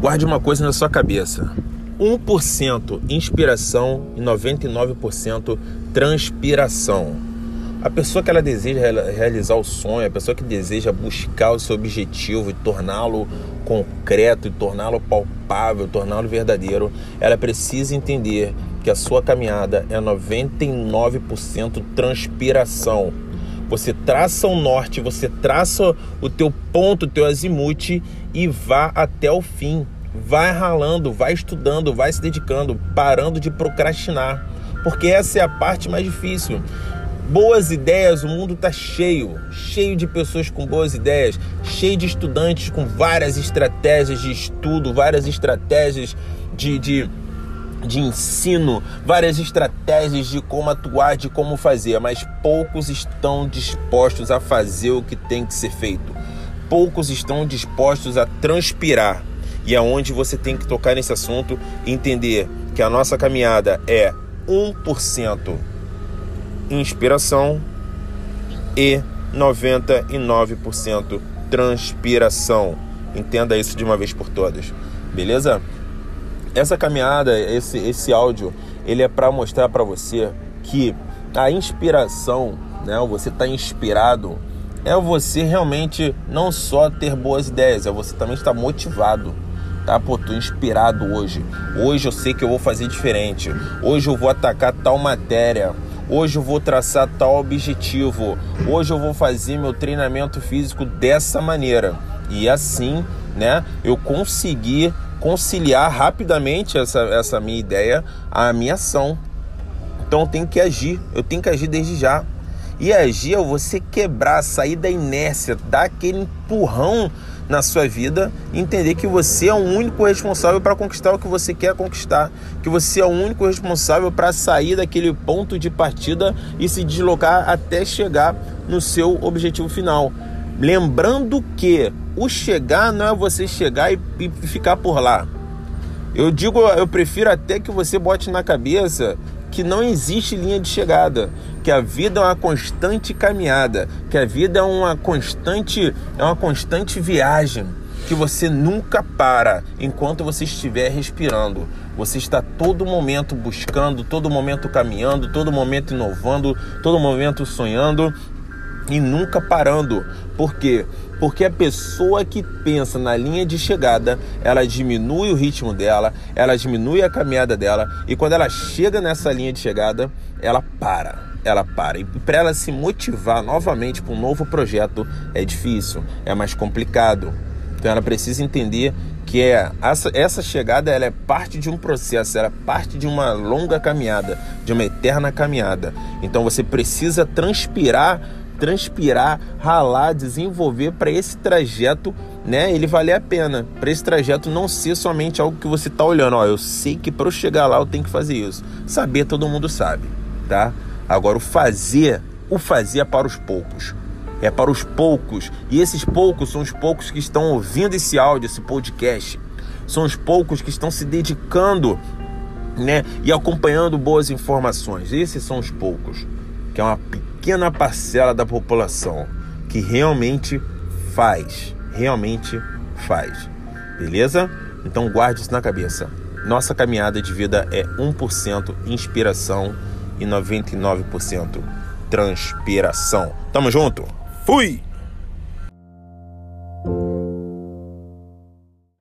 Guarde uma coisa na sua cabeça: 1% inspiração e 99% transpiração. A pessoa que ela deseja realizar o sonho, a pessoa que deseja buscar o seu objetivo e torná-lo concreto, e torná-lo palpável, torná-lo verdadeiro, ela precisa entender que a sua caminhada é 99% transpiração. Você traça o norte, você traça o teu ponto, o teu azimuth e vá até o fim. Vai ralando, vai estudando, vai se dedicando, parando de procrastinar, porque essa é a parte mais difícil. Boas ideias, o mundo está cheio, cheio de pessoas com boas ideias, cheio de estudantes com várias estratégias de estudo, várias estratégias de, de de ensino, várias estratégias de como atuar, de como fazer, mas poucos estão dispostos a fazer o que tem que ser feito. Poucos estão dispostos a transpirar. E é onde você tem que tocar nesse assunto e entender que a nossa caminhada é 1% inspiração e 99% transpiração. Entenda isso de uma vez por todas. Beleza? Essa caminhada, esse, esse áudio, ele é para mostrar para você que a inspiração, né, você está inspirado, é você realmente não só ter boas ideias, é você também estar motivado. Tá, pô, tô inspirado hoje. Hoje eu sei que eu vou fazer diferente. Hoje eu vou atacar tal matéria. Hoje eu vou traçar tal objetivo. Hoje eu vou fazer meu treinamento físico dessa maneira. E assim, né, eu conseguir conciliar rapidamente essa, essa minha ideia à minha ação. Então eu tenho que agir, eu tenho que agir desde já. E agir é você quebrar, sair da inércia, dar aquele empurrão na sua vida, entender que você é o único responsável para conquistar o que você quer conquistar, que você é o único responsável para sair daquele ponto de partida e se deslocar até chegar no seu objetivo final. Lembrando que o chegar não é você chegar e, e ficar por lá. Eu digo, eu prefiro até que você bote na cabeça que não existe linha de chegada, que a vida é uma constante caminhada, que a vida é uma constante, é uma constante viagem, que você nunca para enquanto você estiver respirando. Você está todo momento buscando, todo momento caminhando, todo momento inovando, todo momento sonhando e nunca parando. Por quê? Porque a pessoa que pensa na linha de chegada, ela diminui o ritmo dela, ela diminui a caminhada dela e quando ela chega nessa linha de chegada, ela para. Ela para. E para ela se motivar novamente para um novo projeto é difícil, é mais complicado. Então ela precisa entender que é essa, essa chegada ela é parte de um processo, ela é parte de uma longa caminhada, de uma eterna caminhada. Então você precisa transpirar transpirar, ralar, desenvolver para esse trajeto, né, ele valer a pena. Para esse trajeto não ser somente algo que você está olhando, ó, eu sei que para eu chegar lá eu tenho que fazer isso. Saber todo mundo sabe, tá? Agora o fazer, o fazer é para os poucos. É para os poucos. E esses poucos são os poucos que estão ouvindo esse áudio, esse podcast. São os poucos que estão se dedicando, né, e acompanhando boas informações. Esses são os poucos, que é uma pequena parcela da população que realmente faz, realmente faz. Beleza? Então guarde isso na cabeça. Nossa caminhada de vida é 1% inspiração e 99% transpiração. Tamo junto? Fui!